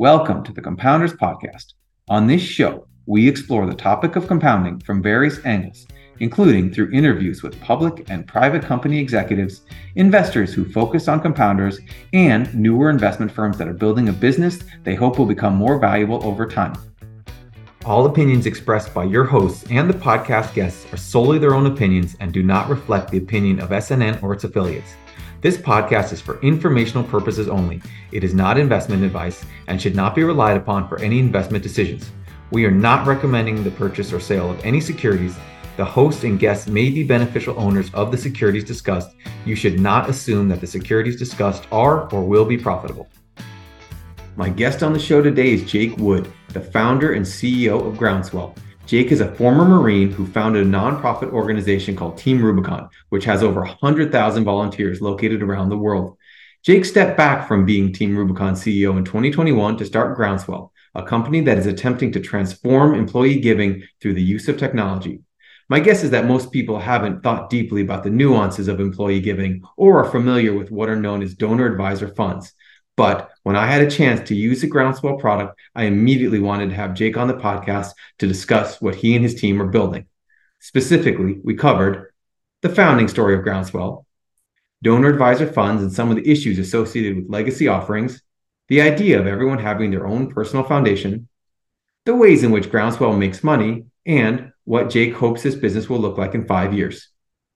Welcome to the Compounders Podcast. On this show, we explore the topic of compounding from various angles, including through interviews with public and private company executives, investors who focus on compounders, and newer investment firms that are building a business they hope will become more valuable over time. All opinions expressed by your hosts and the podcast guests are solely their own opinions and do not reflect the opinion of SNN or its affiliates. This podcast is for informational purposes only. It is not investment advice and should not be relied upon for any investment decisions. We are not recommending the purchase or sale of any securities. The host and guests may be beneficial owners of the securities discussed. You should not assume that the securities discussed are or will be profitable. My guest on the show today is Jake Wood, the founder and CEO of Groundswell. Jake is a former Marine who founded a nonprofit organization called Team Rubicon, which has over 100,000 volunteers located around the world. Jake stepped back from being Team Rubicon CEO in 2021 to start Groundswell, a company that is attempting to transform employee giving through the use of technology. My guess is that most people haven't thought deeply about the nuances of employee giving or are familiar with what are known as donor advised funds. But when I had a chance to use the Groundswell product, I immediately wanted to have Jake on the podcast to discuss what he and his team are building. Specifically, we covered the founding story of Groundswell, donor advised funds and some of the issues associated with legacy offerings, the idea of everyone having their own personal foundation, the ways in which Groundswell makes money, and what Jake hopes this business will look like in five years.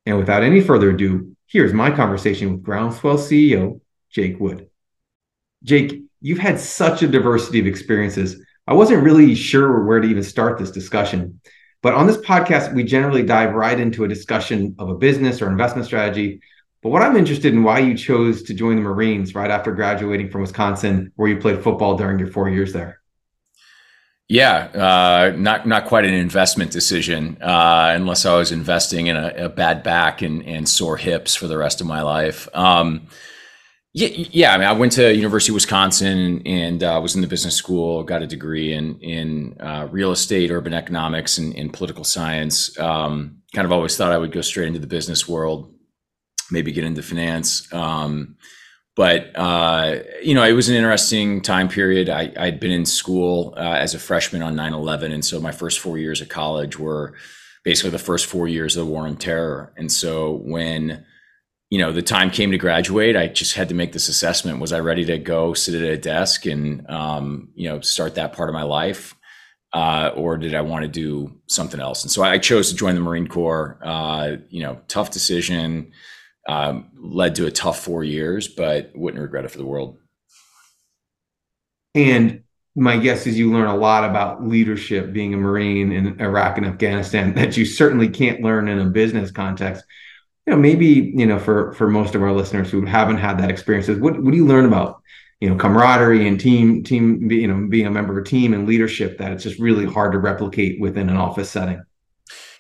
And without any further ado, here's my conversation with Groundswell CEO, Jake Wood. Jake, you've had such a diversity of experiences. I wasn't really sure where to even start this discussion. But on this podcast, we generally dive right into a discussion of a business or investment strategy. But what I'm interested in why you chose to join the Marines right after graduating from Wisconsin, where you played football during your four years there. Yeah, uh, not not quite an investment decision, uh, unless I was investing in a, a, bad back and, and sore hips for the rest of my life. Um, yeah, yeah. I mean, I went to University of Wisconsin and uh, was in the business school. Got a degree in in uh, real estate, urban economics, and, and political science. Um, kind of always thought I would go straight into the business world, maybe get into finance. Um, but uh, you know, it was an interesting time period. I, had been in school uh, as a freshman on 9/11, and so my first four years of college were basically the first four years of the war on terror. And so when you know the time came to graduate. I just had to make this assessment. Was i ready to go sit at a desk and um, you know start that part of my life uh, or did i want to do something else? And so i chose to join the marine corps uh, you know tough decision um, led to a tough four years but wouldn't regret it for the world. And my guess is you learn a lot about leadership being a marine in iraq and afghanistan that you certainly can't learn in a business context you know maybe you know for for most of our listeners who haven't had that experience what, what do you learn about you know camaraderie and team team you know being a member of a team and leadership that it's just really hard to replicate within an office setting?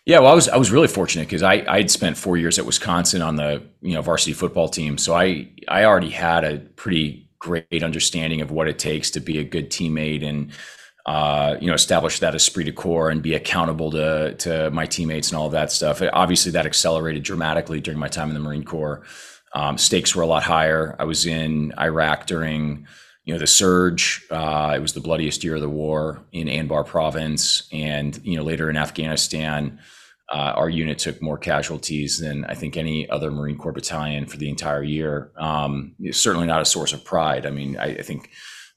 Yeah, well, I was I was really fortunate because I I'd spent four years at Wisconsin on the you know varsity football team, so I I already had a pretty great understanding of what it takes to be a good teammate and uh, you know, establish that esprit de corps and be accountable to to my teammates and all that stuff. Obviously, that accelerated dramatically during my time in the Marine Corps. Um, stakes were a lot higher. I was in Iraq during you know the surge. Uh, it was the bloodiest year of the war in Anbar province, and you know later in Afghanistan. Uh, our unit took more casualties than I think any other Marine Corps battalion for the entire year. Um, certainly not a source of pride. I mean, I, I think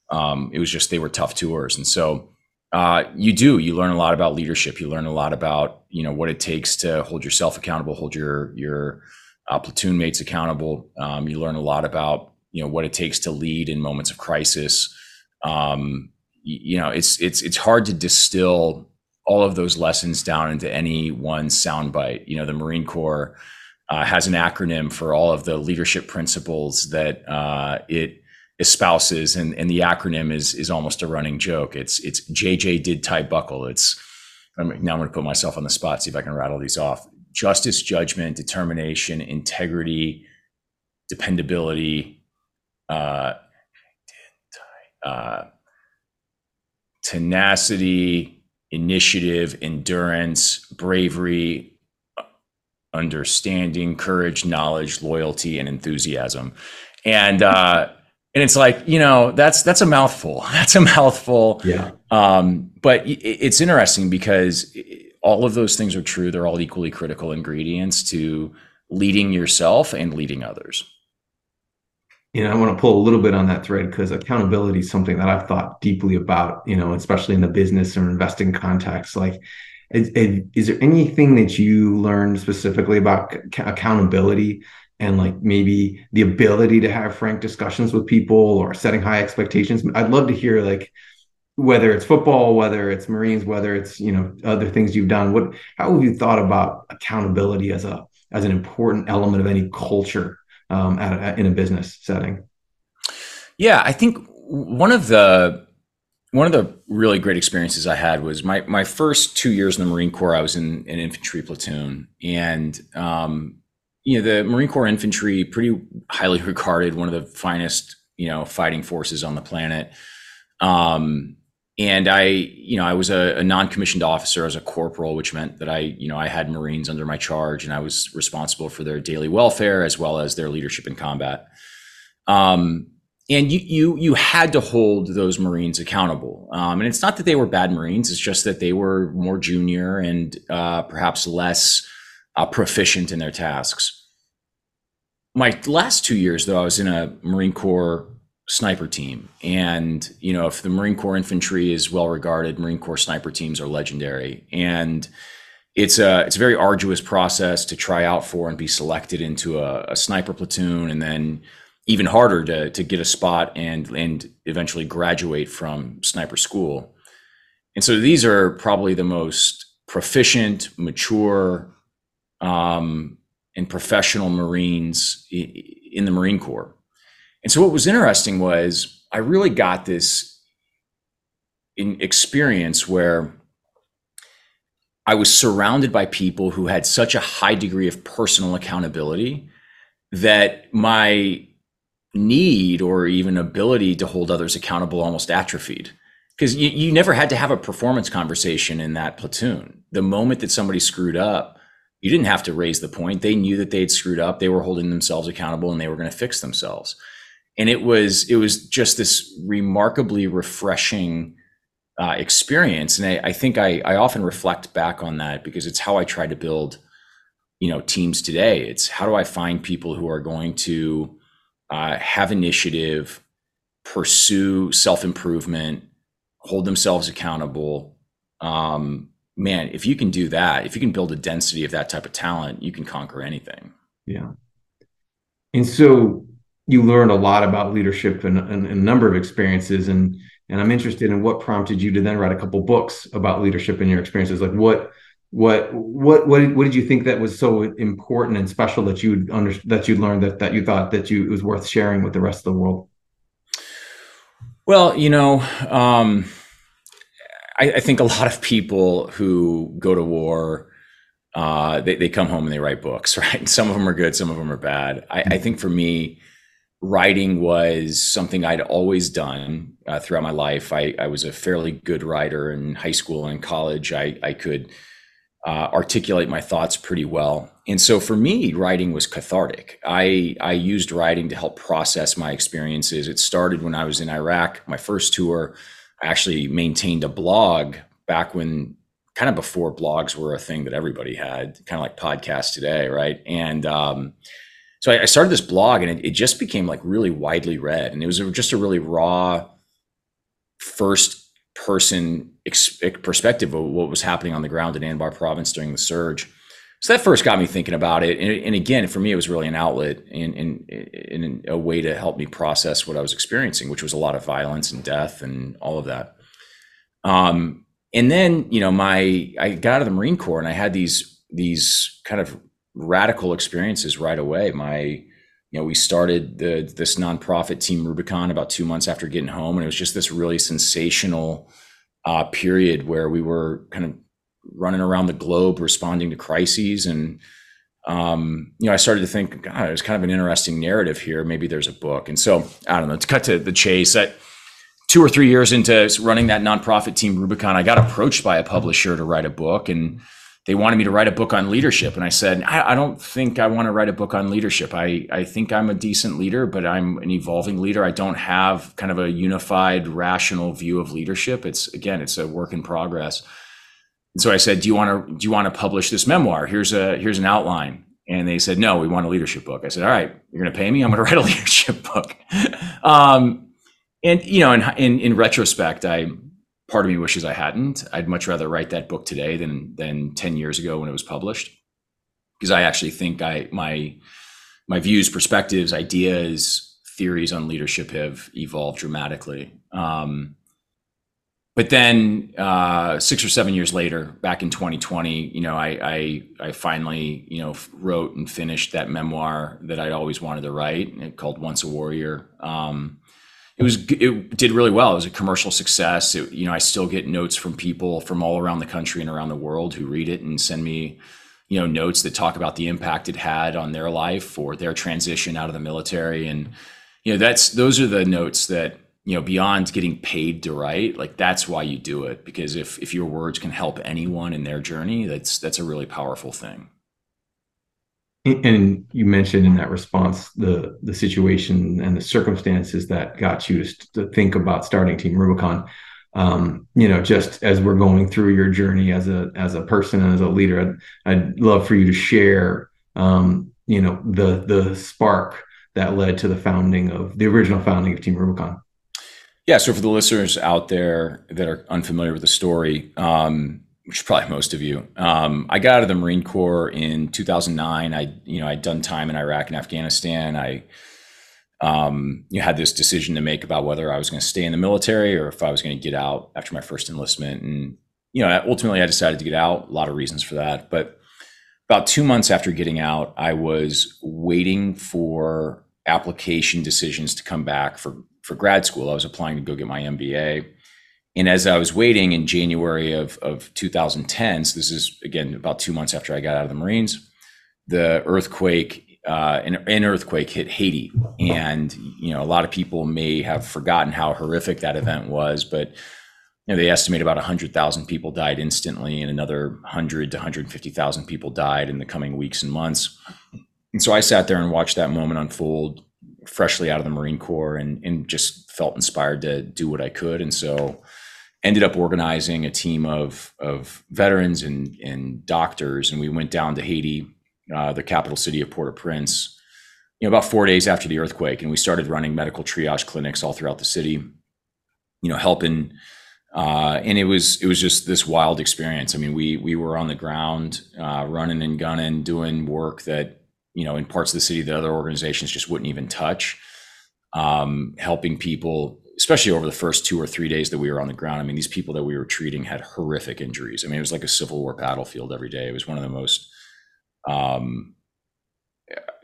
um, it was just they were tough tours, and so uh, you do you learn a lot about leadership. You learn a lot about you know what it takes to hold yourself accountable, hold your your uh, platoon mates accountable. Um, you learn a lot about you know what it takes to lead in moments of crisis. Um, you, know, it's it's it's hard to distill all of those lessons down into any one soundbite. You know, the Marine Corps uh, has an acronym for all of the leadership principles that uh, it espouses, and, and the acronym is is almost a running joke. It's it's JJ did tie buckle. It's I'm, now I'm going to put myself on the spot, see if I can rattle these off: justice, judgment, determination, integrity, dependability, uh, uh, tenacity, initiative, endurance, bravery, understanding, courage, knowledge, loyalty, and enthusiasm. And uh, and it's like you know that's that's a mouthful. That's a mouthful. Yeah. Um, but it's interesting because all of those things are true. They're all equally critical ingredients to leading yourself and leading others. You know i want to pull a little bit on that thread because accountability is something that i've thought deeply about you know especially in the business or investing context. Like is, is there anything that you learned specifically about accountability and like maybe the ability to have frank discussions with people or setting high expectations i'd love to hear like whether it's football whether it's marines whether it's you know other things you've done what how have you thought about accountability as a as an important element of any culture um, at, at, in a business setting yeah i think one of the one of the really great experiences I had was my my first two years in the Marine Corps. I was in an infantry platoon, and um, you know the Marine Corps infantry, pretty highly regarded, one of the finest you know fighting forces on the planet. Um, and I, you know, I was a, a non-commissioned officer as a corporal, which meant that I, you know, I had Marines under my charge, and I was responsible for their daily welfare as well as their leadership in combat. Um, and you you you had to hold those Marines accountable. Um, and it's not that they were bad Marines; it's just that they were more junior and uh, perhaps less uh, proficient in their tasks. My last two years, though, I was in a Marine Corps sniper team, and you know, if the Marine Corps infantry is well regarded, Marine Corps sniper teams are legendary, and it's a it's a very arduous process to try out for and be selected into a, a sniper platoon, and then even harder to to get a spot and and eventually graduate from sniper school. And so these are probably the most proficient, mature, um, and professional Marines in the Marine Corps. And so what was interesting was I really got this in experience where I was surrounded by people who had such a high degree of personal accountability that my need or even ability to hold others accountable almost atrophied because you, you never had to have a performance conversation in that platoon the moment that somebody screwed up you didn't have to raise the point. They knew that they'd screwed up. They were holding themselves accountable and they were going to fix themselves. And it was it was just this remarkably refreshing uh, experience. And I, I think I, I often reflect back on that because it's how i try to build you know teams today. It's how do i find people who are going to uh, have initiative, pursue self improvement, hold themselves accountable. Um, man, if you can do that, if you can build a density of that type of talent, you can conquer anything. Yeah. And so you learned a lot about leadership and, and, and, a number of experiences and and I'm interested in what prompted you to then write a couple books about leadership and your experiences. Like what what what what what did you think that was so important and special that you under that you learned that that you thought that you it was worth sharing with the rest of the world well you know um, I, I, think a lot of people who go to war uh, they, they come home and they write books right some of them are good some of them are bad I, I think for me writing was something I'd always done uh, throughout my life I, I was a fairly good writer in high school and college I, I could uh, articulate my thoughts pretty well. And so for me, writing was cathartic. I, I used writing to help process my experiences. It started when I was in Iraq, my first tour. I actually maintained a blog back when kind of before blogs were a thing that everybody had, kind of like podcasts today, right? And um, so I, I, started this blog and it, it just became like really widely read. And it was just a really raw first person perspective of what was happening on the ground in Anbar province during the surge. So that first got me thinking about it. And, and again, for me, it was really an outlet and, and, and, a way to help me process what I was experiencing, which was a lot of violence and death and all of that. Um, and then, you know, my, I got out of the Marine Corps and I had these, these kind of radical experiences right away. My, you know, we started the, this nonprofit team Rubicon about two months after getting home, and it was just this really sensational uh, period where we were kind of running around the globe responding to crises, and um, you know, I started to think, God, there's kind of an interesting narrative here. Maybe there's a book, and so I don't know. To cut to the chase, that two or three years into running that nonprofit team Rubicon, I got approached by a publisher to write a book, and they wanted me to write a book on leadership. And I said, I, I don't think I want to write a book on leadership. I, I think I'm a decent leader, but I'm an evolving leader. I don't have kind of a unified, rational view of leadership. It's again, it's a work in progress. And so I said, Do you want to do you want to publish this memoir? Here's a here's an outline. And they said, No, we want a leadership book. I said, All right, you're gonna pay me, I'm gonna write a leadership book. um, and you know, in, in in retrospect, I part of me wishes I hadn't. I'd much rather write that book today than than 10 years ago when it was published. Because I actually think I my my views, perspectives, ideas, theories on leadership have evolved dramatically. Um, but then uh, six or seven years later, back in 2020, you know, I, I, I finally you know wrote and finished that memoir that I'd always wanted to write, called Once a Warrior. Um, it was it did really well. It was a commercial success. It, you know, I still get notes from people from all around the country and around the world who read it and send me, you know, notes that talk about the impact it had on their life or their transition out of the military. And you know, that's those are the notes that you know beyond getting paid to write like that's why you do it because if if your words can help anyone in their journey that's that's a really powerful thing and you mentioned in that response the the situation and the circumstances that got you to think about starting Team Rubicon. Um, you know, just as we're going through your journey as a as a person and as a leader, I'd, I'd love for you to share, um, you know, the the spark that led to the founding of the original founding of Team Rubicon. Yeah. So for the listeners out there that are unfamiliar with the story, um, which probably most of you. Um, I got out of the Marine Corps in 2009. I, you know, I'd done time in Iraq and Afghanistan. I, um, you had this decision to make about whether I was going to stay in the military or if I was going to get out after my first enlistment. And, you know, ultimately I decided to get out. A lot of reasons for that. But about two months after getting out, I was waiting for application decisions to come back for, for grad school. I was applying to go get my MBA and as I was waiting in January of, of 2010, so this is again about two months after I got out of the Marines, the earthquake, uh, an, an earthquake hit Haiti. And, you know, a lot of people may have forgotten how horrific that event was, but, you know, they estimate about 100,000 people died instantly and another 100 to 150,000 people died in the coming weeks and months. And so I sat there and watched that moment unfold freshly out of the Marine Corps and, and just felt inspired to do what I could. And so, ended up organizing a team of of veterans and and doctors, and we went down to Haiti, uh, the capital city of Port-au-Prince, you know, about four days after the earthquake, and we started running medical triage clinics all throughout the city. You know, helping. Uh, and it was it was just this wild experience. I mean, we we were on the ground, uh, running and gunning, doing work that you know in parts of the city that other organizations just wouldn't even touch. Um, helping people especially over the first two or three days that we were on the ground. I mean, these people that we were treating had horrific injuries. I mean, it was like a Civil War battlefield every day. It was one of the most, um,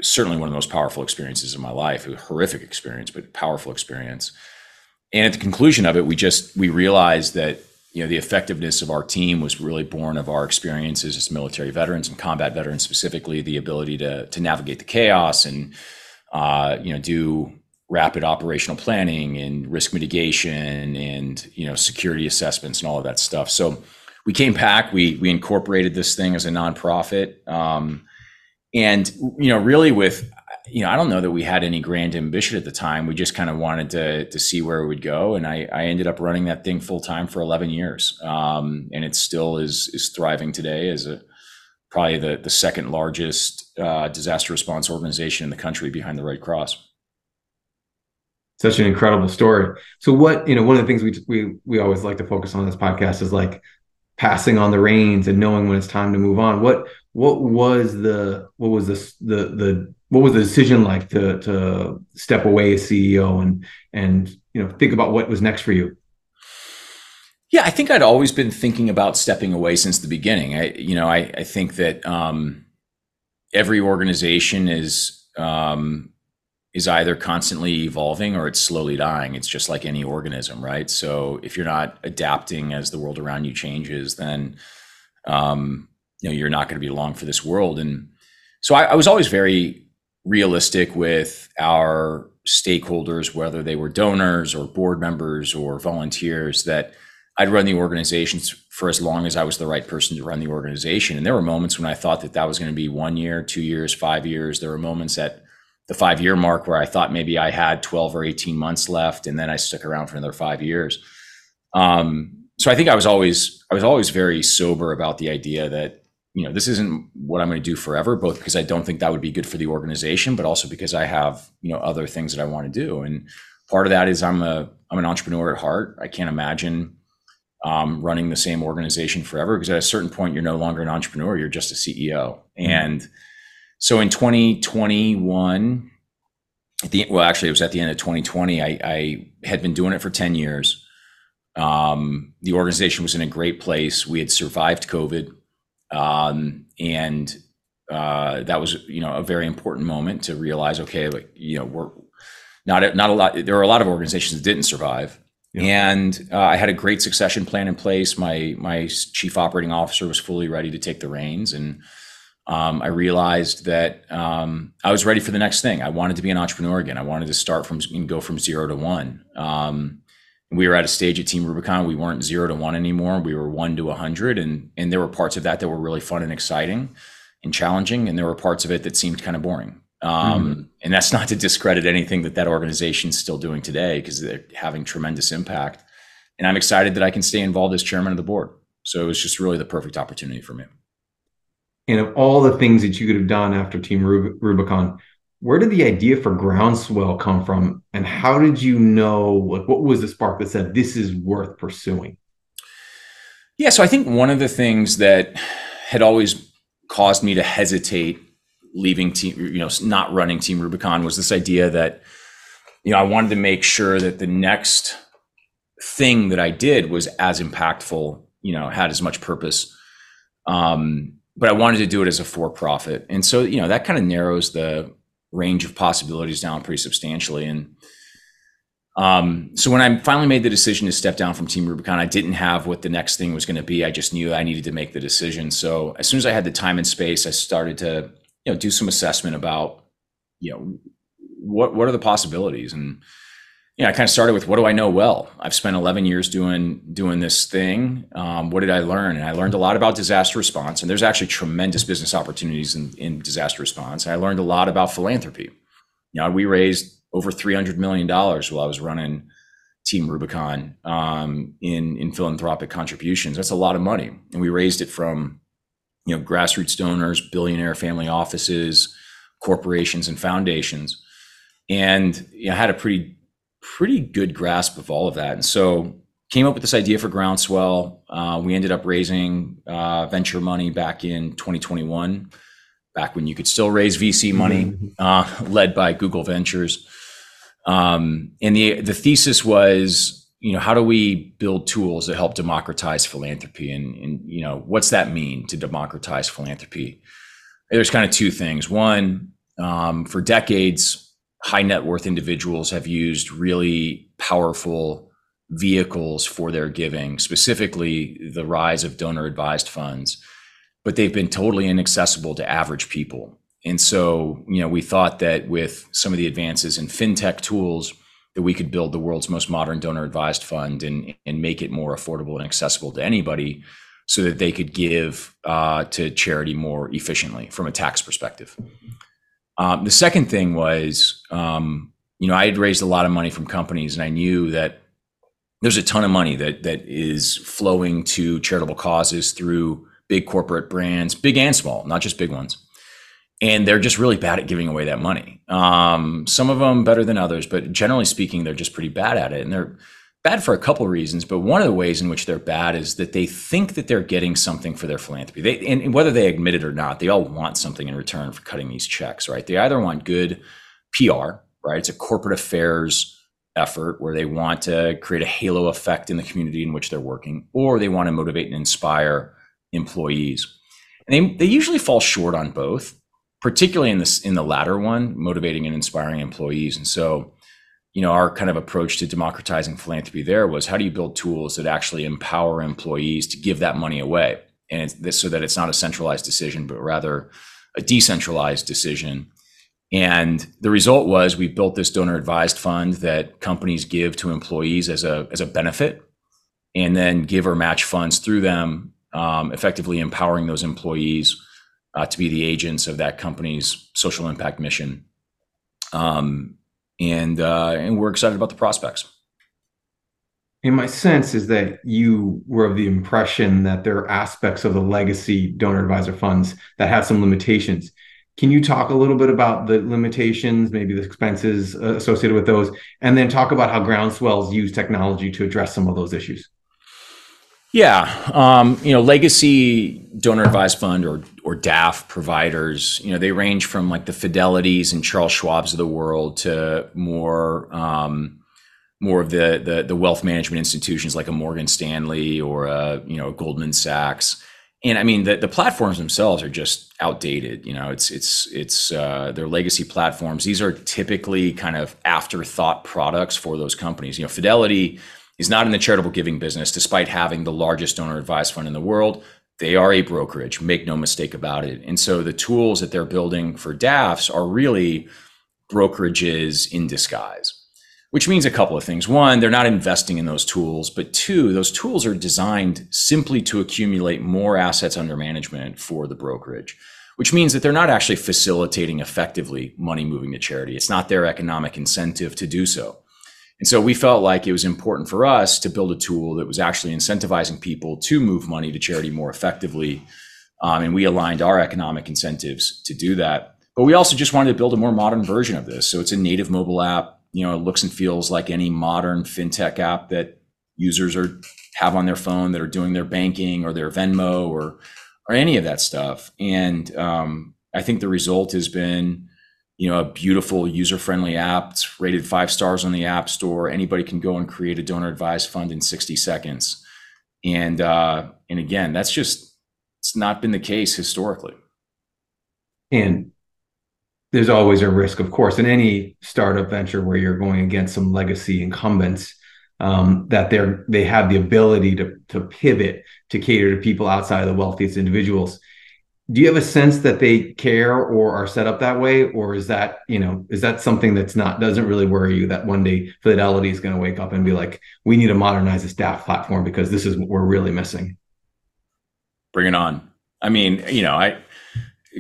certainly one of the most powerful experiences of my life. A horrific experience, but powerful experience. And at the conclusion of it, we just we realized that you know the effectiveness of our team was really born of our experiences as military veterans and combat veterans specifically, the ability to to navigate the chaos and uh, you know do rapid operational planning and risk mitigation and you know security assessments and all of that stuff. So we came back. We we incorporated this thing as a nonprofit, um, and you know really with you know I don't know that we had any grand ambition at the time. We just kind of wanted to to see where it would go, and I I ended up running that thing full time for 11 years, um, and it still is is thriving today as a probably the the second largest uh, disaster response organization in the country behind the Red Cross such an incredible story. So what, you know, one of the things we we we always like to focus on this podcast is like passing on the reins and knowing when it's time to move on. What what was the what was the the what was the decision like to to step away as CEO and and you know think about what was next for you? Yeah, I think I'd always been thinking about stepping away since the beginning. I you know I I think that um, every organization is um, is either constantly evolving or it's slowly dying. It's just like any organism, right? So if you're not adapting as the world around you changes, then um, you know you're not going to be long for this world. And so I, I was always very realistic with our stakeholders, whether they were donors or board members or volunteers, that I'd run the organizations for as long as I was the right person to run the organization. And there were moments when I thought that that was going to be one year, two years, five years. There were moments at the five year mark where I thought maybe I had 12 or 18 months left. And then I stuck around for another five years. Um, so I think I was always, I was always very sober about the idea that, you know, this isn't what I'm going to do forever, both because I don't think that would be good for the organization, but also because I have, you know, other things that I want to do. And part of that is I'm a, I'm an entrepreneur at heart. I can't imagine um, running the same organization forever because at a certain point you're no longer an entrepreneur you're just a ceo mm-hmm. and so in 2021 at the well actually it was at the end of 2020 I, I had been doing it for 10 years um, the organization was in a great place we had survived covid and uh, that was you know a very important moment to realize okay like you know we're not not a lot there were a lot of organizations that didn't survive yeah. And uh, I had a great succession plan in place. My my chief operating officer was fully ready to take the reins, and um, I realized that um, I was ready for the next thing. I wanted to be an entrepreneur again. I wanted to start from and go from zero to one. Um, we were at a stage at Team Rubicon. We weren't zero to one anymore. We were one to a hundred, and and there were parts of that that were really fun and exciting and challenging, and there were parts of it that seemed kind of boring. Um, mm-hmm. And that's not to discredit anything that that organization is still doing today because they're having tremendous impact. And I'm excited that I can stay involved as chairman of the board. So it was just really the perfect opportunity for me. And of all the things that you could have done after Team Rubicon, where did the idea for Groundswell come from? And how did you know, like, what was the spark that said this is worth pursuing? Yeah. So I think one of the things that had always caused me to hesitate leaving team, you know, not running Team Rubicon was this idea that, you know, I wanted to make sure that the next thing that I did was as impactful, you know, had as much purpose. Um, but I wanted to do it as a for profit. And so, you know, that kind of narrows the range of possibilities down pretty substantially. And um, so when I finally made the decision to step down from Team Rubicon, I didn't have what the next thing was going to be. I just knew I needed to make the decision. So as soon as I had the time and space, I started to you know do some assessment about you know what what are the possibilities and know, I kind of started with what do I know well? I've spent 11 years doing doing this thing. Um, what did I learn? And I learned a lot about disaster response. And there's actually tremendous business opportunities in, in disaster response. And I learned a lot about philanthropy. You know, we raised over 300 million dollars while I was running Team Rubicon um, in in philanthropic contributions. That's a lot of money, and we raised it from you know, grassroots donors, billionaire family offices, corporations, and foundations, and you know, had a pretty pretty good grasp of all of that. And so came up with this idea for Groundswell. Uh, we ended up raising uh, venture money back in 2021, back when you could still raise VC money, mm-hmm. uh, led by Google Ventures. Um, and the the thesis was you know, how do we build tools that help democratize philanthropy? And, and, you know, what's that mean to democratize philanthropy? There's kind of two things. One, um, for decades, high net worth individuals have used really powerful vehicles for their giving, specifically the rise of donor advised funds, but they've been totally inaccessible to average people. And so, you know, we thought that with some of the advances in fintech tools, that we could build the world's most modern donor advised fund and, and make it more affordable and accessible to anybody so that they could give uh, to charity more efficiently from a tax perspective. Um, the second thing was, um, you know, I had raised a lot of money from companies and I knew that there's a ton of money that that is flowing to charitable causes through big corporate brands, big and small, not just big ones and they're just really bad at giving away that money. Um, some of them better than others, but generally speaking, they're just pretty bad at it. And they're bad for a couple of reasons. But one of the ways in which they're bad is that they think that they're getting something for their philanthropy. They, and whether they admit it or not, they all want something in return for cutting these checks, right? They either want good PR, right? It's a corporate affairs effort where they want to create a halo effect in the community in which they're working, or they want to motivate and inspire employees. And they, they usually fall short on both particularly in this in the latter one, motivating and inspiring employees. And so, you know, our kind of approach to democratizing philanthropy there was how do you build tools that actually empower employees to give that money away, and this, so that it's not a centralized decision, but rather a decentralized decision. And the result was we built this donor advised fund that companies give to employees as a as a benefit and then give or match funds through them, um, effectively empowering those employees uh, to be the agents of that company's social impact mission. Um, and uh, and we're excited about the prospects. And my sense is that you were of the impression that there are aspects of the legacy donor advised funds that have some limitations. Can you talk a little bit about the limitations, maybe the expenses associated with those, and then talk about how Groundswell's use technology to address some of those issues? Yeah, um, you know, legacy donor advised fund or or DAF providers, you know, they range from like the Fidelities and Charles Schwab's of the world to more um, more of the, the the wealth management institutions like a Morgan Stanley or a you know a Goldman Sachs. And I mean the, the platforms themselves are just outdated. You know, it's it's it's uh, their legacy platforms. These are typically kind of afterthought products for those companies. You know, Fidelity is not in the charitable giving business, despite having the largest donor advised fund in the world. They are a brokerage, make no mistake about it. And so the tools that they're building for DAFs are really brokerages in disguise, which means a couple of things. One, they're not investing in those tools, but two, those tools are designed simply to accumulate more assets under management for the brokerage, which means that they're not actually facilitating effectively money moving to charity. It's not their economic incentive to do so. And so we felt like it was important for us to build a tool that was actually incentivizing people to move money to charity more effectively. Um, and we aligned our economic incentives to do that. But we also just wanted to build a more modern version of this. So it's a native mobile app. You know, it looks and feels like any modern fintech app that users are have on their phone that are doing their banking or their Venmo or or any of that stuff. And um, I think the result has been you know, a beautiful user-friendly app. It's rated five stars on the App Store. Anybody can go and create a donor advised fund in 60 seconds. And uh, and again, that's just it's not been the case historically. And there's always a risk, of course, in any startup venture where you're going against some legacy incumbents. Um, that they're they have the ability to to pivot to cater to people outside of the wealthiest individuals do you have a sense that they care or are set up that way? Or is that you know is that something that's not doesn't really worry you that one day fidelity is going to wake up and be like we need to modernize the staff platform because this is what we're really missing bring it on. I mean you know i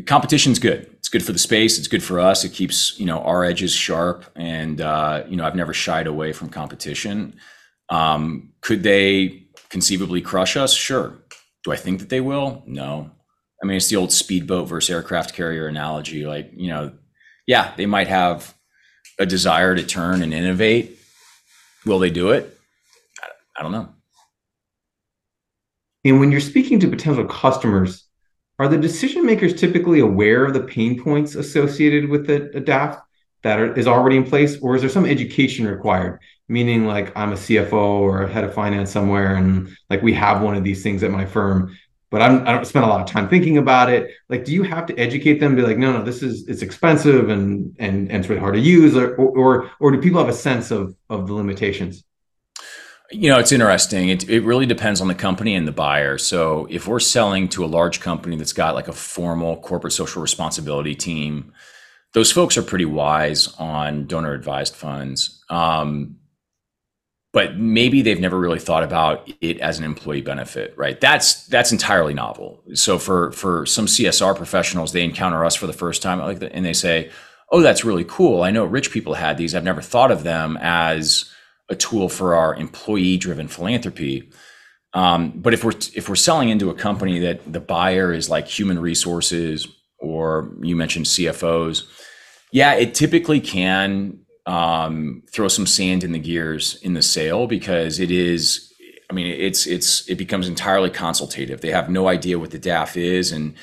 competition's good. It's good for the space. It's good for us. It keeps you know our edges sharp. And uh, you know i've never shied away from competition. Um, could they conceivably crush us? Sure. Do i think that they will? No I mean, it's the old speedboat versus aircraft carrier analogy. Like, you know, yeah, they might have a desire to turn and innovate. Will they do it? I don't know. And when you're speaking to potential customers, are the decision makers typically aware of the pain points associated with the, a DAF that are, is already in place, or is there some education required? Meaning, like I'm a CFO or a head of finance somewhere, and like we have one of these things at my firm, but I'm, I don't spend a lot of time thinking about it. Like, do you have to educate them? Be like, no, no, this is it's expensive and and, and it's really hard to use, or, or or do people have a sense of of the limitations? You know, it's interesting. It, it really depends on the company and the buyer. So, if we're selling to a large company that's got like a formal corporate social responsibility team, those folks are pretty wise on donor advised funds. Um, but maybe they've never really thought about it as an employee benefit, right? That's that's entirely novel. So for for some CSR professionals, they encounter us for the first time, like, and they say, "Oh, that's really cool. I know rich people had these. I've never thought of them as a tool for our employee-driven philanthropy." Um, but if we're if we're selling into a company that the buyer is like human resources, or you mentioned CFOs, yeah, it typically can um, throw some sand in the gears in the sale because it is I mean, it's it's it becomes entirely consultative. They have no idea what the DAF is, and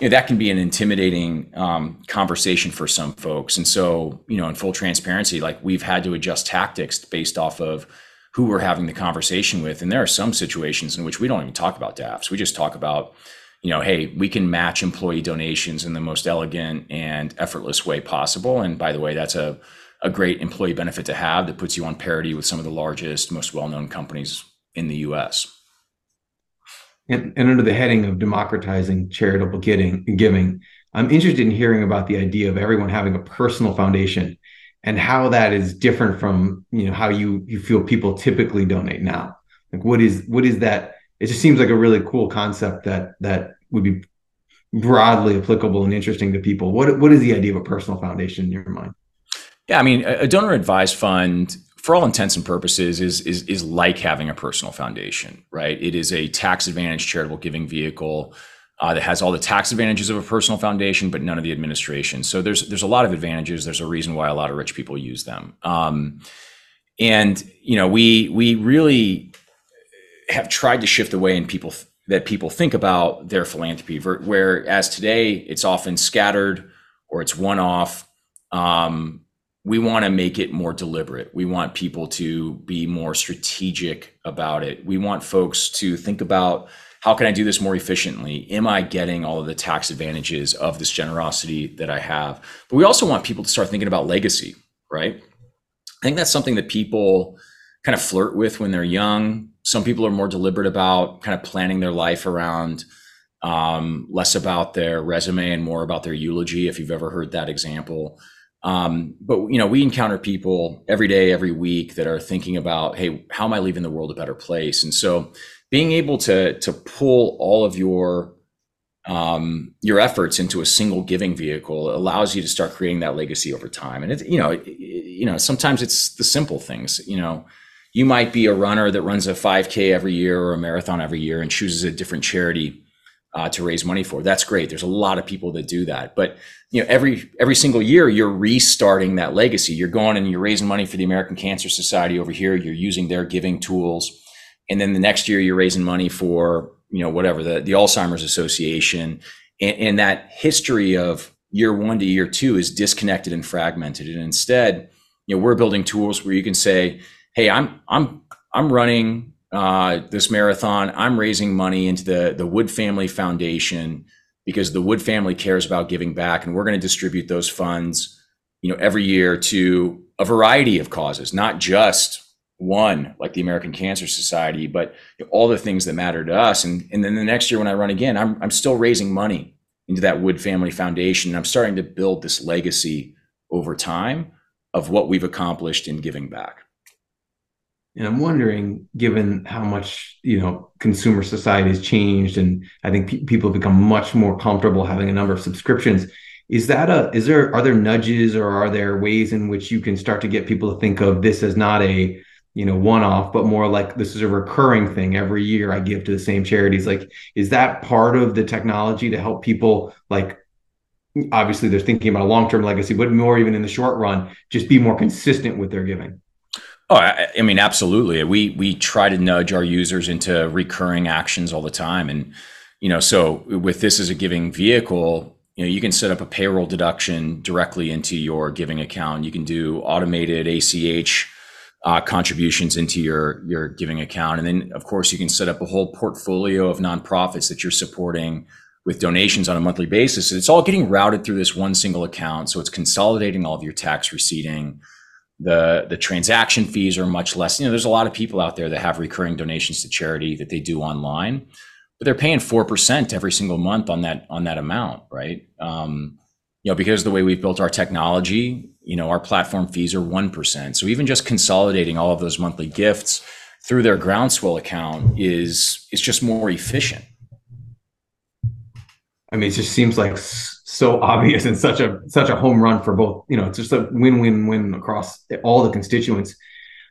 you know that can be an intimidating um, conversation for some folks. And so, you know, in full transparency, like we've had to adjust tactics based off of who we're having the conversation with. And there are some situations in which we don't even talk about DAFs. We just talk about, you know, hey, we can match employee donations in the most elegant and effortless way possible. And by the way, that's a a great employee benefit to have that puts you on parity with some of the largest, most well-known companies in the U.S. And, and under the heading of democratizing charitable giving, giving, I'm interested in hearing about the idea of everyone having a personal foundation and how that is different from you know how you you feel people typically donate now. Like what is what is that? It just seems like a really cool concept that that would be broadly applicable and interesting to people. What what is the idea of a personal foundation in your mind? Yeah, I mean, a donor advised fund, for all intents and purposes, is is is like having a personal foundation, right? It is a tax advantage charitable giving vehicle uh, that has all the tax advantages of a personal foundation, but none of the administration. So there's there's a lot of advantages. There's a reason why a lot of rich people use them. Um, and you know, we we really have tried to shift the way in people that people think about their philanthropy. Where whereas today it's often scattered or it's one off. Um, we want to make it more deliberate. We want people to be more strategic about it. We want folks to think about how can I do this more efficiently? Am I getting all of the tax advantages of this generosity that I have? But we also want people to start thinking about legacy, right? I think that's something that people kind of flirt with when they're young. Some people are more deliberate about kind of planning their life around um, less about their resume and more about their eulogy, if you've ever heard that example. Um, but you know, we encounter people every day, every week that are thinking about, hey, how am I leaving the world a better place? And so being able to to pull all of your um, your efforts into a single giving vehicle allows you to start creating that legacy over time. And it, you know, it, you know, sometimes it's the simple things. You know, you might be a runner that runs a 5K every year or a marathon every year and chooses a different charity uh, to raise money for. That's great. There's a lot of people that do that, but you know, every every single year you're restarting that legacy. You're going and you're raising money for the American Cancer Society over here. You're using their giving tools and then the next year you're raising money for you know whatever the, the alzheimer's association and, and, that history of year one to year two is disconnected and fragmented and instead you know we're building tools where you can say hey i'm i'm i'm running uh, this marathon i'm raising money into the the wood family foundation because the wood family cares about giving back and we're going to distribute those funds you know every year to a variety of causes not just one like the American Cancer Society, but all the things that matter to us. And, and then the next year when I run again, I'm, I'm still raising money into that Wood Family Foundation. And I'm starting to build this legacy over time of what we've accomplished in giving back. And I'm wondering, given how much you know consumer society has changed, and I think pe- people have become much more comfortable having a number of subscriptions. Is that a is there are there nudges or are there ways in which you can start to get people to think of this as not a you know one off but more like this is a recurring thing every year i give to the same charities like is that part of the technology to help people like obviously they're thinking about a long-term legacy but more even in the short run just be more consistent with their giving oh I, I mean absolutely. We we try to nudge our users into recurring actions all the time. And you know so with this as a giving vehicle you know you can set up a payroll deduction directly into your giving account. You can do automated ach uh, contributions into your your giving account, and then of course you can set up a whole portfolio of nonprofits that you're supporting with donations on a monthly basis. It's all getting routed through this one single account, so it's consolidating all of your tax receipting. The the transaction fees are much less. You know, there's a lot of people out there that have recurring donations to charity that they do online, but they're paying four percent every single month on that on that amount, right? Um, you know, because the way we've built our technology, you know, our platform fees are 1%. So even just consolidating all of those monthly gifts through their groundswell account is is just more efficient. I mean, it just seems like so obvious and such a such a home run for both. You know, it's just a win-win-win across all the constituents.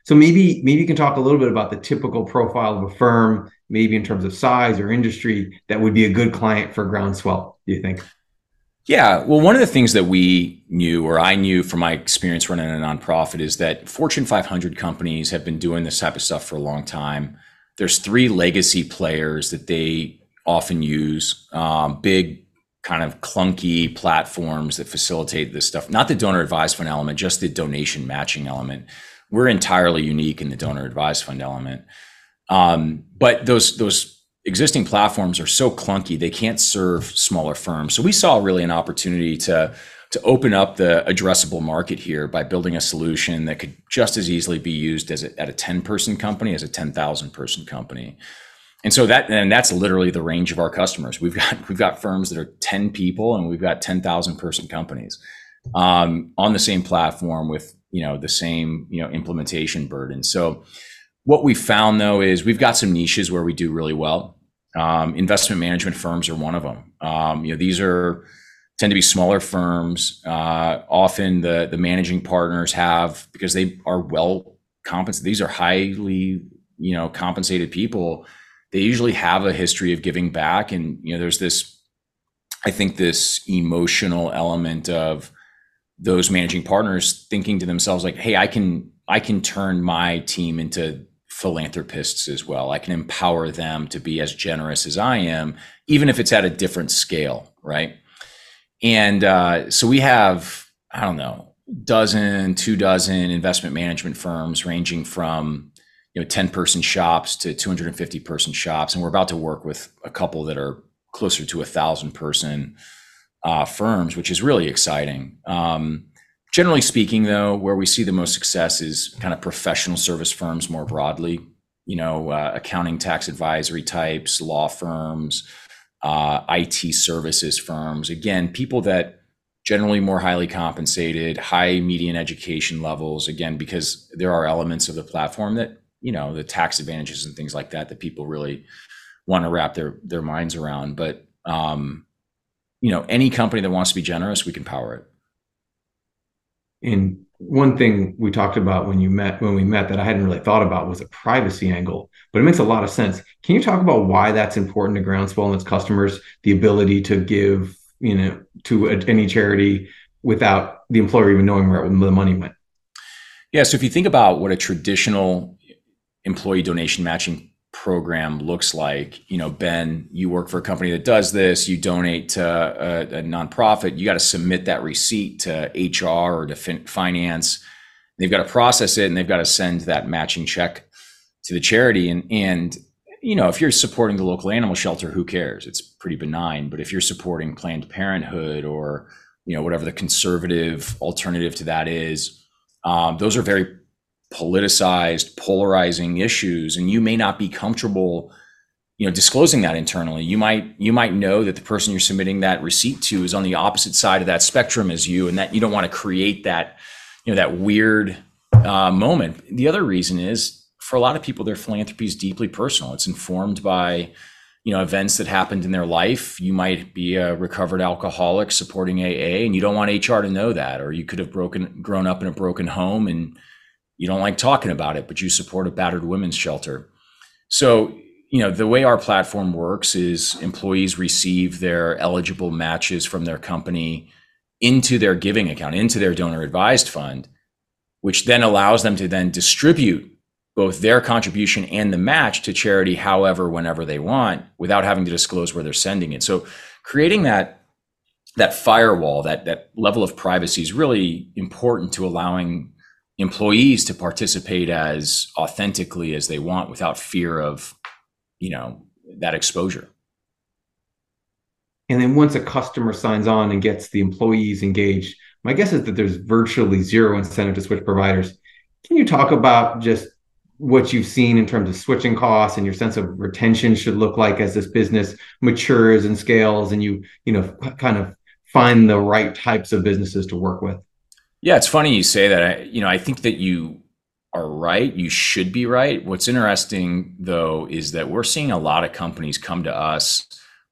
So maybe maybe you can talk a little bit about the typical profile of a firm, maybe in terms of size or industry, that would be a good client for Groundswell. Do you think? Yeah. Well, one of the things that we knew, or I knew from my experience running a nonprofit, is that Fortune 500 companies have been doing this type of stuff for a long time. There's three legacy players that they often use, um, big, kind of clunky platforms that facilitate this stuff. Not the donor advised fund element, just the donation matching element. We're entirely unique in the donor advised fund element. Um, but those those existing platforms are so clunky they can't serve smaller firms so we saw really an opportunity to to open up the addressable market here by building a solution that could just as easily be used as a, at a 10 person company as a 10,000 person company and so that and that's literally the range of our customers we've got we've got firms that are 10 people and we've got 10,000 person companies um, on the same platform with you know the same you know implementation burden so what we found though is we've got some niches where we do really well. Um, investment management firms are one of them. Um, you know, these are tend to be smaller firms. Uh, often the the managing partners have because they are well compensated. These are highly you know compensated people. They usually have a history of giving back, and you know there's this. I think this emotional element of those managing partners thinking to themselves like, "Hey, I can I can turn my team into philanthropists as well. I can empower them to be as generous as I am, even if it's at a different scale, right?" And uh, so we have, I don't know, dozen, two dozen investment management firms ranging from you know 10 person shops to 250 person shops and we're about to work with a couple that are closer to a thousand person uh, firms which is really exciting um, generally speaking though where we see the most success is kind of professional service firms more broadly you know uh, accounting tax advisory types law firms uh, IT services firms. Again, people that generally more highly compensated, high median education levels. Again, because there are elements of the platform that you know the tax advantages and things like that that people really want to wrap their their minds around. But um, you know, any company that wants to be generous, we can power it. And one thing we talked about when you met when we met that I hadn't really thought about was a privacy angle, but it makes a lot of sense. Can you talk about why that's important to Groundswell and its customers, the ability to give, you know, to a, any charity without the employer even knowing where the money went? Yeah, so if you think about what a traditional employee donation matching program looks like. You know, Ben, you work for a company that does this, you donate to a, a nonprofit, you got to submit that receipt to HR or to fin- finance. They've got to process it and they've got to send that matching check to the charity. And, and, you know, if you're supporting the local animal shelter, who cares? It's pretty benign. But if you're supporting Planned Parenthood or, you know, whatever the conservative alternative to that is, um, those are very politicized, polarizing issues, and you may not be comfortable, you know, disclosing that internally. You might you might know that the person you're submitting that receipt to is on the opposite side of that spectrum as you, and that you don't want to create that, you know, that weird uh, moment. The other reason is for a lot of people, their philanthropy is deeply personal. It's informed by you know events that happened in their life you might be a recovered alcoholic supporting aa and you don't want hr to know that or you could have broken grown up in a broken home and you don't like talking about it, but you support a battered women's shelter. So, you know, the way our platform works is employees receive their eligible matches from their company into their giving account, into their donor advised fund, which then allows them to then distribute both their contribution and the match to charity however whenever they want without having to disclose where they're sending it. So creating that that firewall, that that level of privacy is really important to allowing employees to participate as authentically as they want without fear of you know that exposure. And then once a customer signs on and gets the employees engaged my guess is that there's virtually zero incentive to switch providers. Can you talk about just what you've seen in terms of switching costs and your sense of retention should look like as this business matures and scales and you you know kind of find the right types of businesses to work with yeah, it's funny you say that. I, you know, I think that you are right. You should be right. What's interesting though is that we're seeing a lot of companies come to us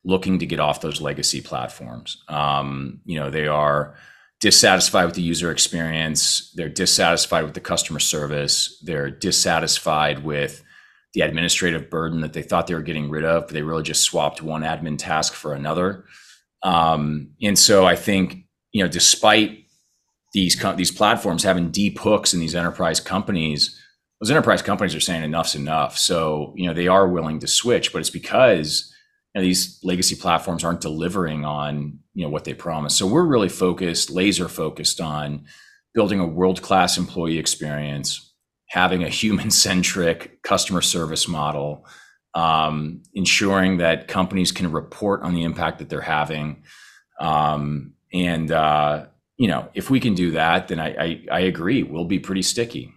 looking to get off those legacy platforms. Um, you know, they are dissatisfied with the user experience. They're dissatisfied with the customer service. They're dissatisfied with the administrative burden that they thought they were getting rid of, but they really just swapped one admin task for another. Um, and so I think, you know, despite these these platforms having deep hooks in these enterprise companies, those enterprise companies are saying enough's enough. So you know they are willing to switch, but it's because you know, these legacy platforms aren't delivering on you know what they promise. So we're really focused, laser focused on building a world class employee experience, having a human centric customer service model, um, ensuring that companies can report on the impact that they're having, um, and uh, you know, if we can do that, then I, I, I agree. We'll be pretty sticky.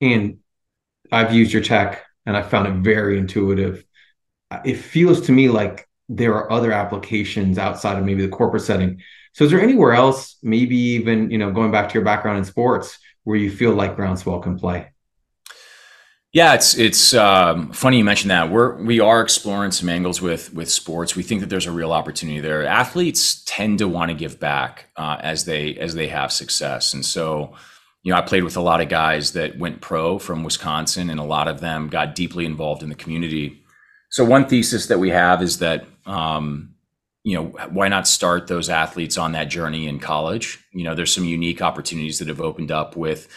And I've used your tech and I found it very intuitive. It feels to me like there are other applications outside of maybe the corporate setting. So is there anywhere else, maybe even, you know, going back to your background in sports, where you feel like Groundswell can play? Yeah, it's it's um, funny you mentioned that. We're we are exploring some angles with with sports. We think that there's a real opportunity there. Athletes tend to want to give back uh, as they as they have success, and so you know I played with a lot of guys that went pro from Wisconsin, and a lot of them got deeply involved in the community. So one thesis that we have is that um, you know why not start those athletes on that journey in college? You know, there's some unique opportunities that have opened up with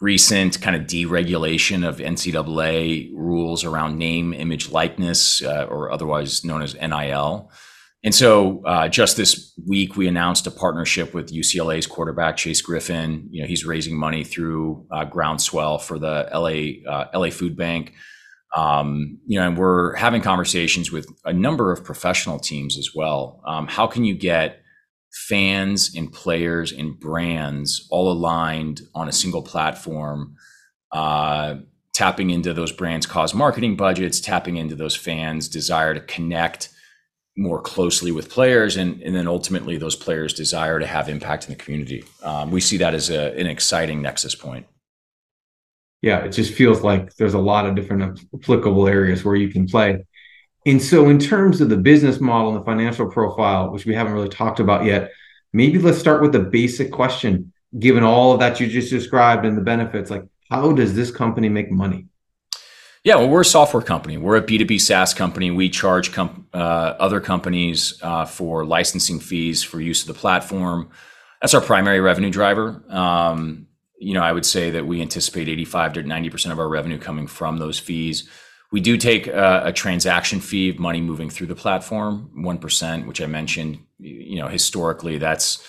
recent kind of deregulation of NCAA rules around name, image, likeness, uh, or otherwise known as NIL. And so, uh, just this week, we announced a partnership with UCLA's quarterback Chase Griffin. You know, he's raising money through uh, Groundswell for the LA uh, LA Food Bank. Um, you know, and we're having conversations with a number of professional teams as well. Um, how can you get fans and players and brands all aligned on a single platform, uh, tapping into those brands' cause marketing budgets, tapping into those fans' desire to connect more closely with players, and, and then ultimately those players' desire to have impact in the community. Um, we see that as a, an exciting nexus point. Yeah, it just feels like there's a lot of different applicable areas where you can play. And so, in terms of the business model and the financial profile, which we haven't really talked about yet, maybe let's start with the basic question. Given all of that you just described and the benefits, like how does this company make money? Yeah, well, we're a software company. We're a B2B SaaS company. We charge com- uh, other companies uh, for licensing fees for use of the platform. That's our primary revenue driver. Um, you know, I would say that we anticipate 85 to 90% of our revenue coming from those fees. We do take a, transaction fee of money moving through the platform, 1%, which I mentioned, you know, historically that's,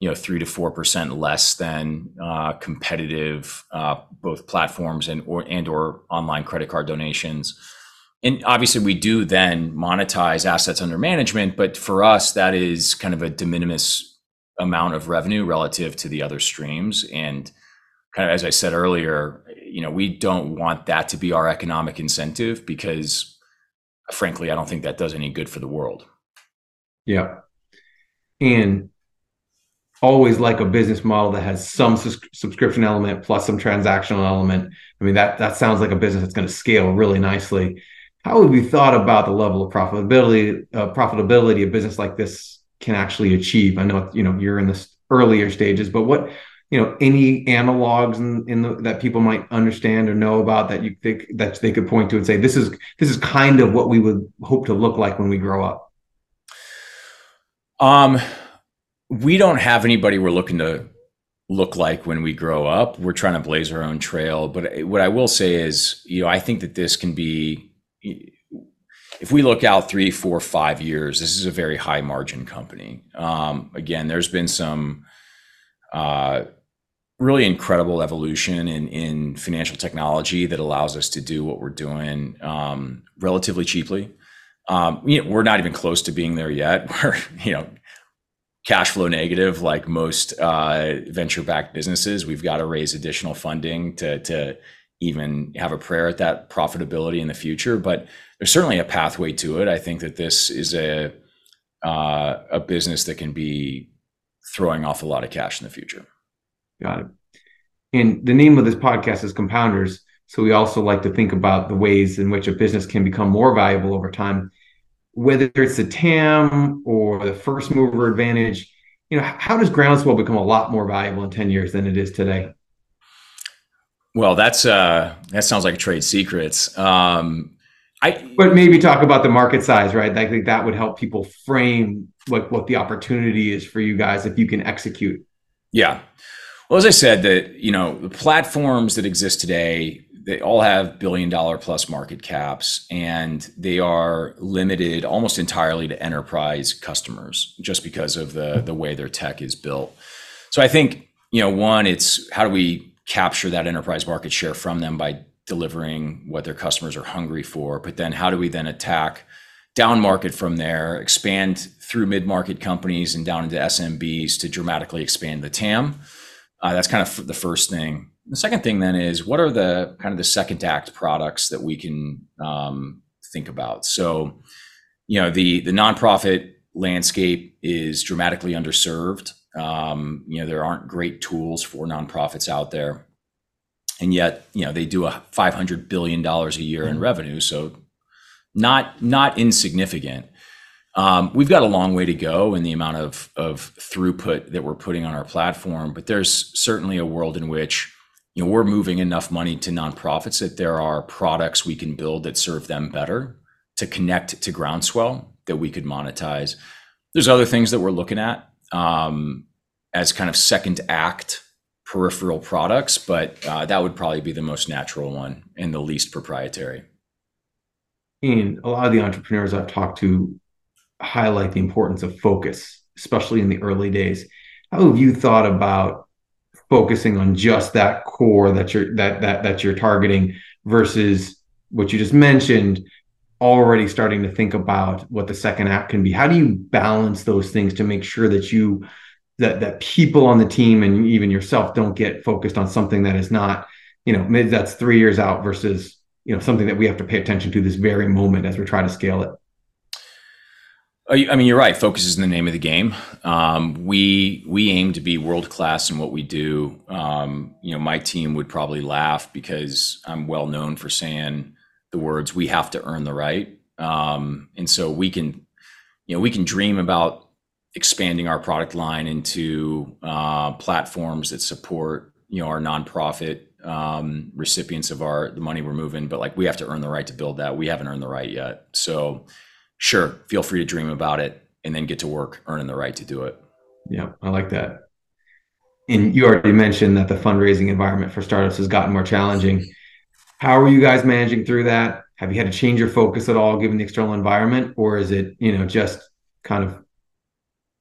you know, three to 4% less than uh, competitive uh, both platforms and or, and or online credit card donations. And obviously we do then monetize assets under management, but for us, that is kind of a de minimis amount of revenue relative to the other streams. And kind of as I said earlier, you know, we don't want that to be our economic incentive because frankly, I don't think that does any good for the world. Yeah. And always like a business model that has some sus- subscription element plus some transactional element. I mean, that that sounds like a business that's going to scale really nicely. How have we thought about the level of profitability uh, profitability a business like this can actually achieve? I know you know you're in the earlier stages, but what you know any analogs in, in the, that people might understand or know about that you think that they could point to and say this is this is kind of what we would hope to look like when we grow up um we don't have anybody we're looking to look like when we grow up. We're trying to blaze our own trail. But what i will say is you know i think that this can be if we look out three four five years this is a very high margin company. Um, again there's been some uh, really incredible evolution in, in financial technology that allows us to do what we're doing um, relatively cheaply. Um, you know, we're not even close to being there yet. We're, you know, cash flow negative like most uh, venture backed businesses. We've got to raise additional funding to, to even have a prayer at that profitability in the future. But there's certainly a pathway to it. I think that this is a uh, a business that can be throwing off a lot of cash in the future. Got it. And the name of this podcast is Compounders. So we also like to think about the ways in which a business can become more valuable over time, whether it's the TAM or the first mover advantage. You know, how does Groundswell become a lot more valuable in 10 years than it is today? Well, that's uh that sounds like trade secrets. Um I but maybe talk about the market size, right? I think that would help people frame like what the opportunity is for you guys if you can execute. Yeah. Well, as I said, that you know the platforms that exist today, they all have billion dollar plus market caps, and they are limited almost entirely to enterprise customers, just because of the the way their tech is built. So I think you know, one, it's how do we capture that enterprise market share from them by delivering what their customers are hungry for, but then how do we then attack down market from there, expand through mid market companies and down into SMBs to dramatically expand the TAM. Uh, that's kind of the first thing. The second thing then is what are the kind of the second act products that we can um, think about? So, you know, the the nonprofit landscape is dramatically underserved. Um, you know, there aren't great tools for nonprofits out there. and yet you know they do a 500 billion dollars a year in mm-hmm. revenue so not not insignificant um, we've got a long way to go in the amount of of throughput that we're putting on our platform but there's certainly a world in which you know we're moving enough money to nonprofits that there are products we can build that serve them better to connect to groundswell that we could monetize there's other things that we're looking at um, as kind of second act peripheral products, but uh, that would probably be the most natural one and the least proprietary. And a lot of the entrepreneurs I've talked to highlight the importance of focus, especially in the early days. How have you thought about focusing on just that core that you're that that that you're targeting versus what you just mentioned already starting to think about what the second app can be how do you balance those things to make sure that you that that people on the team and even yourself don't get focused on something that is not you know maybe that's three years out versus you know something that we have to pay attention to this very moment as we're trying to scale it I mean, you're right. Focus is in the name of the game. Um, we we aim to be world class in what we do. Um, you know, my team would probably laugh because I'm well known for saying the words "we have to earn the right," um, and so we can, you know, we can dream about expanding our product line into uh, platforms that support you know our nonprofit um, recipients of our the money we're moving but like we have to earn the right to build that we haven't earned the right yet so sure feel free to dream about it and then get to work earning the right to do it. Yeah i like that. And you already mentioned that the fundraising environment for startups has gotten more challenging. How are you guys managing through that? Have you had to change your focus at all given the external environment or is it you know just kind of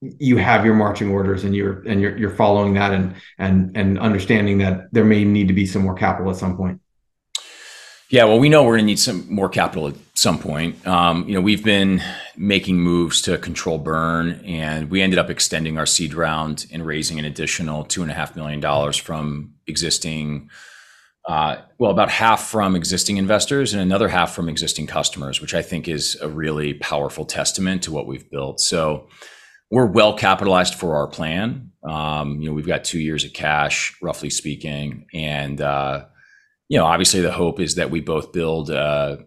you have your marching orders and you're and you're you're following that and and and understanding that there may need to be some more capital at some point. Yeah, well, we know we're going to need some more capital at some point. Um, you know, we've been making moves to control burn, and we ended up extending our seed round and raising an additional two and a half million dollars from existing. Uh, well, about half from existing investors and another half from existing customers, which I think is a really powerful testament to what we've built. So, we're well capitalized for our plan. Um, you know, we've got two years of cash, roughly speaking, and uh, you know, obviously, the hope is that we both build, uh,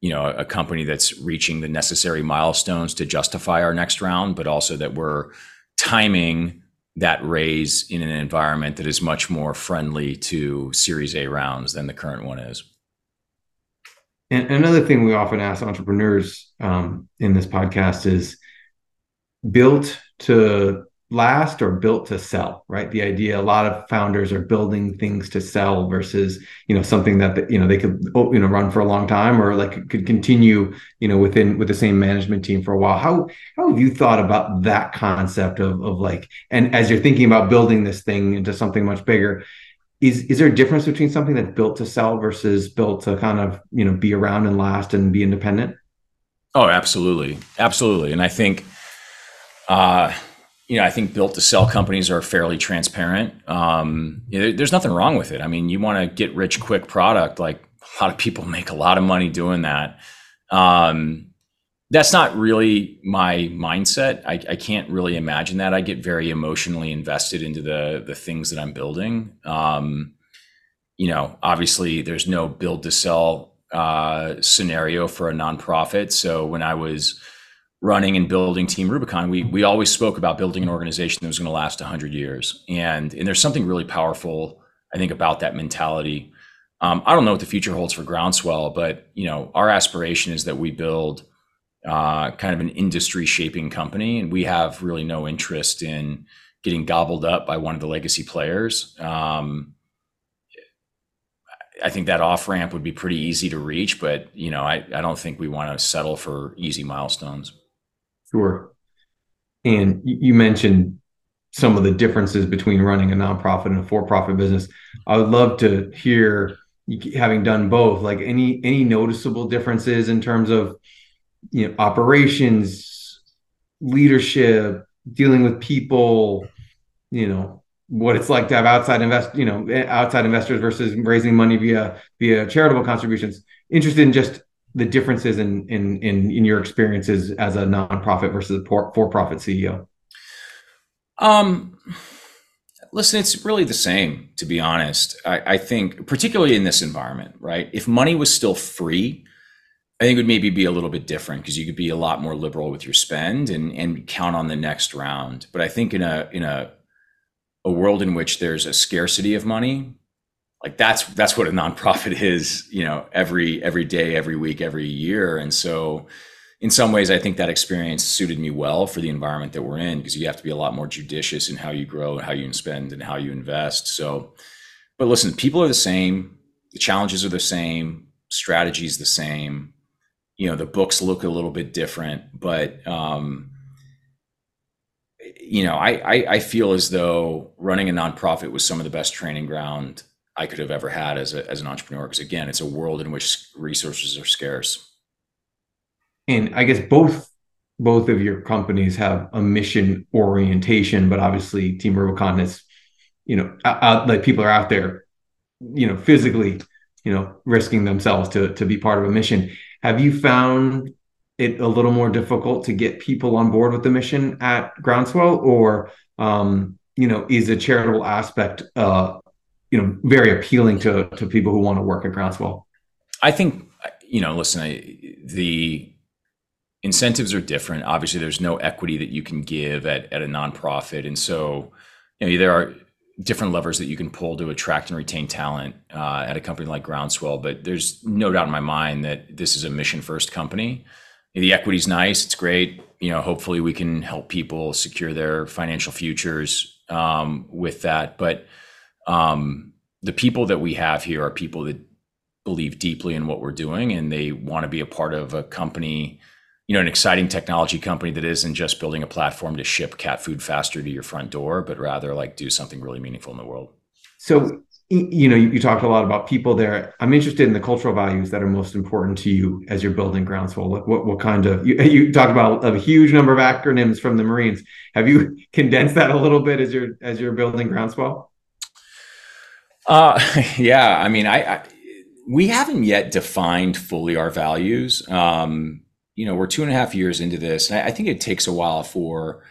you know, a company that's reaching the necessary milestones to justify our next round, but also that we're timing that raise in an environment that is much more friendly to Series A rounds than the current one is. And another thing we often ask entrepreneurs um, in this podcast is built to last or built to sell right? The idea a lot of founders are building things to sell versus you know something that you know they could oh, you know run for a long time or like could continue you know within with the same management team for a while. How how have you thought about that concept of of like and as you're thinking about building this thing into something much bigger is is there a difference between something that's built to sell versus built to kind of you know be around and last and be independent? Oh absolutely. Absolutely. And i think uh, you know, I think built to sell companies are fairly transparent. Um, there's nothing wrong with it. I mean, you want to get rich quick product. Like a lot of people make a lot of money doing that. Um, that's not really my mindset. I, I, can't really imagine that. I get very emotionally invested into the the things that I'm building. Um, you know, obviously, there's no build to sell uh, scenario for a nonprofit. So when I was running and building Team Rubicon, we we always spoke about building an organization that was going to last 100 years. And and there's something really powerful, I think, about that mentality. Um, I don't know what the future holds for Groundswell, but you know, our aspiration is that we build uh, kind of an industry shaping company, and we have really no interest in getting gobbled up by one of the legacy players. Um, I think that off ramp would be pretty easy to reach, but you know, I, I don't think we want to settle for easy milestones. Sure. And you mentioned some of the differences between running a nonprofit and a for-profit business. I would love to hear, having done both, like any any noticeable differences in terms of you know operations, leadership, dealing with people, you know what it's like to have outside invest, you know, outside investors versus raising money via via charitable contributions. Interested in just the differences in in in, in your experiences as a nonprofit versus a for profit CEO? Um, listen, it's really the same, to be honest. I, I, think, particularly in this environment, right? If money was still free, I think it would maybe be a little bit different because you could be a lot more liberal with your spend and and count on the next round. But I think in a in a a world in which there's a scarcity of money, like that's that's what a nonprofit is, you know, every every day, every week, every year. And so in some ways, I think that experience suited me well for the environment that we're in because you have to be a lot more judicious in how you grow, and how you spend, and how you invest. So, but listen, people are the same, the challenges are the same, strategies the same. You know, the books look a little bit different, but um, you know, I, I I feel as though running a nonprofit was some of the best training ground I could have ever had as a, as an entrepreneur. Because again, it's a world in which resources are scarce and I guess both both of your companies have a mission orientation, but obviously Team Rubicon is, you know, out, like people are out there, you know, physically, you know, risking themselves to to be part of a mission. Have you found it a little more difficult to get people on board with the mission at Groundswell, or um, you know, is a charitable aspect, uh, you know, very appealing to to people who want to work at Groundswell? I think, you know, listen, I, the incentives are different. Obviously, there's no equity that you can give at, at a nonprofit. And so, you know, there are different levers that you can pull to attract and retain talent uh, at a company like Groundswell. But there's no doubt in my mind that this is a mission first company. The equity's nice, it's great. You know, hopefully we can help people secure their financial futures um, with that. But um, the people that we have here are people that believe deeply in what we're doing and they want to be a part of a company you know an exciting technology company that isn't just building a platform to ship cat food faster to your front door but rather like do something really meaningful in the world. So you know you talked a lot about people there. I'm interested in the cultural values that are most important to you as you're building groundswell. Like what, what kind of you, you talked about a huge number of acronyms from the marines. Have you condensed that a little bit as you're as you're building groundswell uh yeah i mean I, I we haven't yet defined fully our values um you know, we're two and a half years into this, and I, I think it takes a while for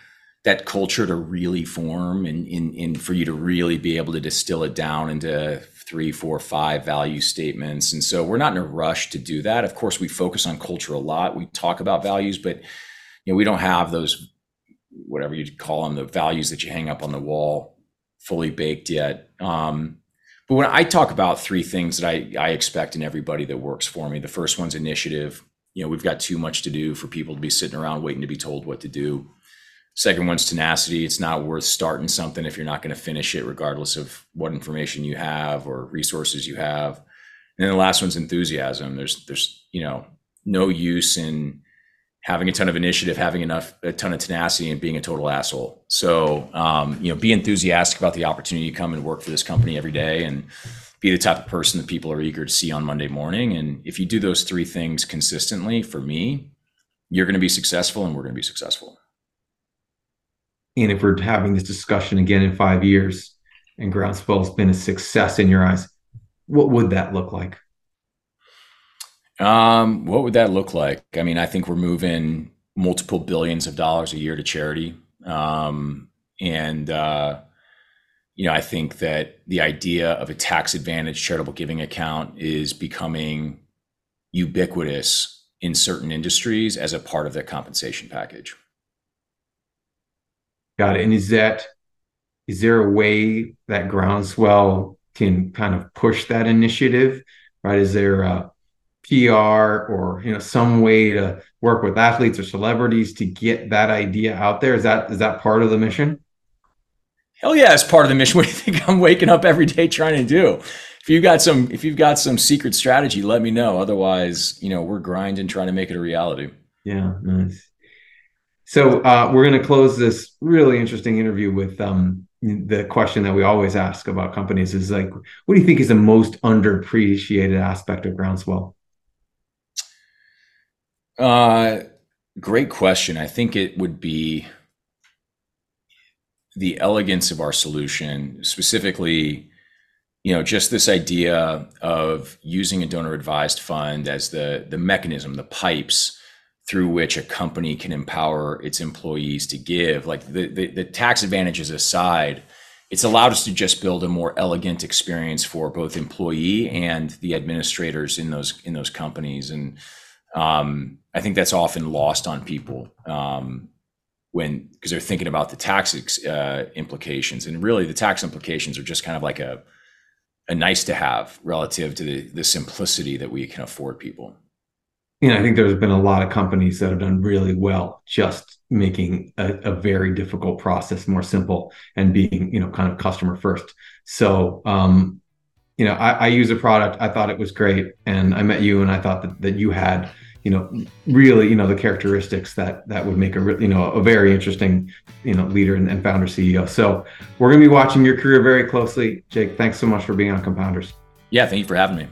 that culture to really form and, for you to really be able to distill it down into three, four, five value statements. And so we're not in a rush to do that. Of course, we focus on culture a lot. We talk about values, but you know, we don't have those whatever you call them, the values that you hang up on the wall fully baked yet. Um, but when I talk about three things that I, I expect in everybody that works for me, the first one's initiative. You know we've got too much to do for people to be sitting around waiting to be told what to do. Second one's tenacity. It's not worth starting something if you're not going to finish it regardless of what information you have or resources you have. And then the last one's enthusiasm. There's there's you know no use in having a ton of initiative having enough a ton of tenacity and being a total asshole so um, you know be enthusiastic about the opportunity to come and work for this company every day and be the type of person that people are eager to see on Monday morning. And if you do those three things consistently, for me, you're going to be successful and we're going to be successful. And if we're having this discussion again in five years and Groundswell's been a success in your eyes, what would that look like? Um, what would that look like? I mean, I think we're moving multiple billions of dollars a year to charity. Um, and, uh, you know, I think that the idea of a tax advantage charitable giving account is becoming ubiquitous in certain industries as a part of their compensation package. Got it. And is that is there a way that Groundswell can kind of push that initiative? Right? Is there a PR or you know some way to work with athletes or celebrities to get that idea out there? Is that is that part of the mission? Hell yeah, it's part of the mission. What do you think I'm waking up every day trying to do? If you've got some if you've got some secret strategy, let me know. Otherwise, you know, we're grinding trying to make it a reality. Yeah, nice. So uh, we're going to close this really interesting interview with um, the question that we always ask about companies is like, what do you think is the most underappreciated aspect of Groundswell? Uh, great question. I think it would be the elegance of our solution, specifically, you know, just this idea of using a donor advised fund as the the mechanism, the pipes through which a company can empower its employees to give. Like the the, the tax advantages aside, it's allowed us to just build a more elegant experience for both employee and the administrators in those in those companies and um, I think that's often lost on people um, when because they're thinking about the tax uh, implications, and really the tax implications are just kind of like a a nice to have relative to the, the simplicity that we can afford people. You know, I think there's been a lot of companies that have done really well just making a, a very difficult process more simple and being, you know, kind of customer first. So, um, you know, I, I use a product. I thought it was great, and I met you, and I thought that, that you had you know really you know the characteristics that that would make a you know a very interesting you know leader and, and founder ceo so we're going to be watching your career very closely. Jake thanks so much for being on compounders. Yeah thank you for having me